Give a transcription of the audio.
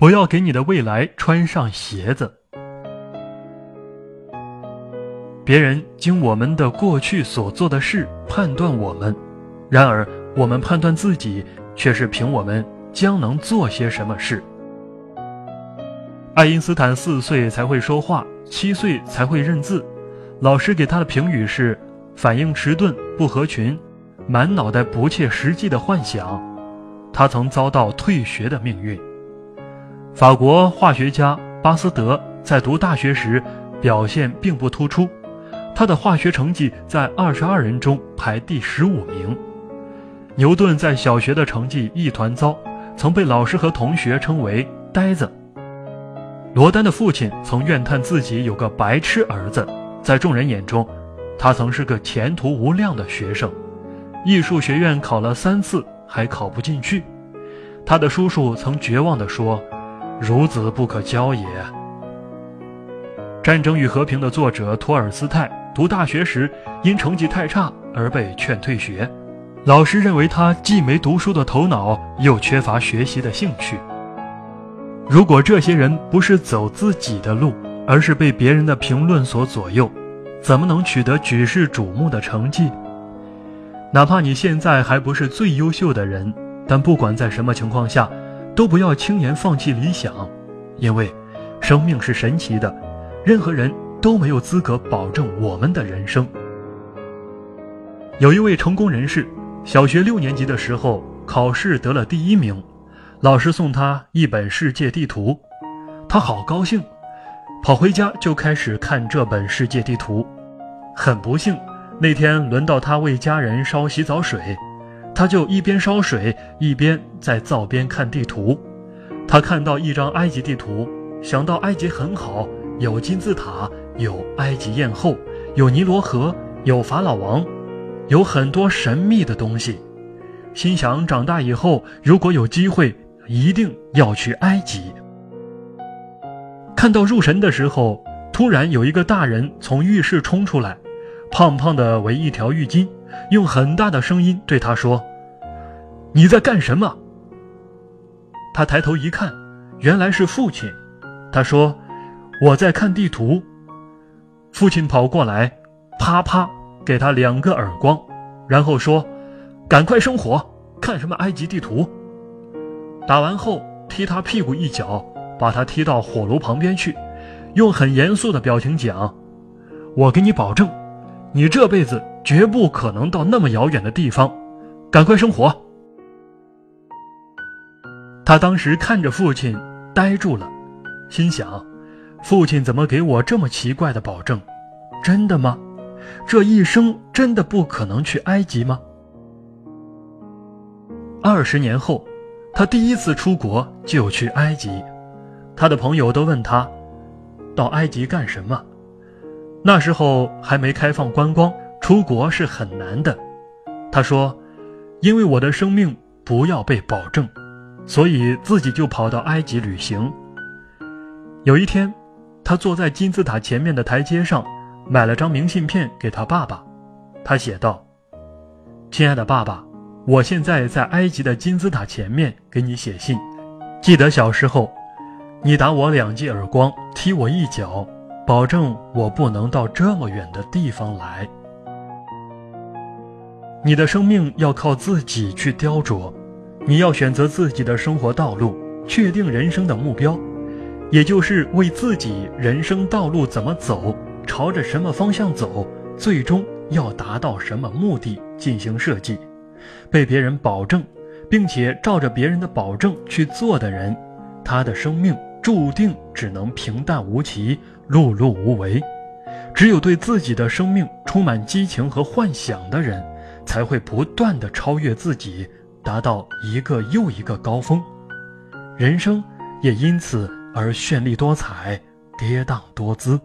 不要给你的未来穿上鞋子。别人经我们的过去所做的事判断我们，然而我们判断自己却是凭我们将能做些什么事。爱因斯坦四岁才会说话，七岁才会认字，老师给他的评语是：反应迟钝，不合群，满脑袋不切实际的幻想。他曾遭到退学的命运。法国化学家巴斯德在读大学时表现并不突出。他的化学成绩在二十二人中排第十五名。牛顿在小学的成绩一团糟，曾被老师和同学称为“呆子”。罗丹的父亲曾怨叹自己有个白痴儿子，在众人眼中，他曾是个前途无量的学生。艺术学院考了三次还考不进去，他的叔叔曾绝望地说：“孺子不可教也。”《战争与和平》的作者托尔斯泰。读大学时，因成绩太差而被劝退学。老师认为他既没读书的头脑，又缺乏学习的兴趣。如果这些人不是走自己的路，而是被别人的评论所左右，怎么能取得举世瞩目的成绩？哪怕你现在还不是最优秀的人，但不管在什么情况下，都不要轻言放弃理想，因为生命是神奇的，任何人。都没有资格保证我们的人生。有一位成功人士，小学六年级的时候考试得了第一名，老师送他一本世界地图，他好高兴，跑回家就开始看这本世界地图。很不幸，那天轮到他为家人烧洗澡水，他就一边烧水一边在灶边看地图。他看到一张埃及地图，想到埃及很好，有金字塔。有埃及艳后，有尼罗河，有法老王，有很多神秘的东西。心想长大以后，如果有机会，一定要去埃及。看到入神的时候，突然有一个大人从浴室冲出来，胖胖的围一条浴巾，用很大的声音对他说：“你在干什么？”他抬头一看，原来是父亲。他说：“我在看地图。”父亲跑过来，啪啪给他两个耳光，然后说：“赶快生火，看什么埃及地图？”打完后踢他屁股一脚，把他踢到火炉旁边去，用很严肃的表情讲：“我给你保证，你这辈子绝不可能到那么遥远的地方，赶快生火。”他当时看着父亲，呆住了，心想。父亲怎么给我这么奇怪的保证？真的吗？这一生真的不可能去埃及吗？二十年后，他第一次出国就去埃及，他的朋友都问他，到埃及干什么？那时候还没开放观光，出国是很难的。他说，因为我的生命不要被保证，所以自己就跑到埃及旅行。有一天。他坐在金字塔前面的台阶上，买了张明信片给他爸爸。他写道：“亲爱的爸爸，我现在在埃及的金字塔前面给你写信。记得小时候，你打我两记耳光，踢我一脚，保证我不能到这么远的地方来。你的生命要靠自己去雕琢，你要选择自己的生活道路，确定人生的目标。”也就是为自己人生道路怎么走，朝着什么方向走，最终要达到什么目的进行设计。被别人保证，并且照着别人的保证去做的人，他的生命注定只能平淡无奇、碌碌无为。只有对自己的生命充满激情和幻想的人，才会不断的超越自己，达到一个又一个高峰。人生也因此。而绚丽多彩，跌宕多姿。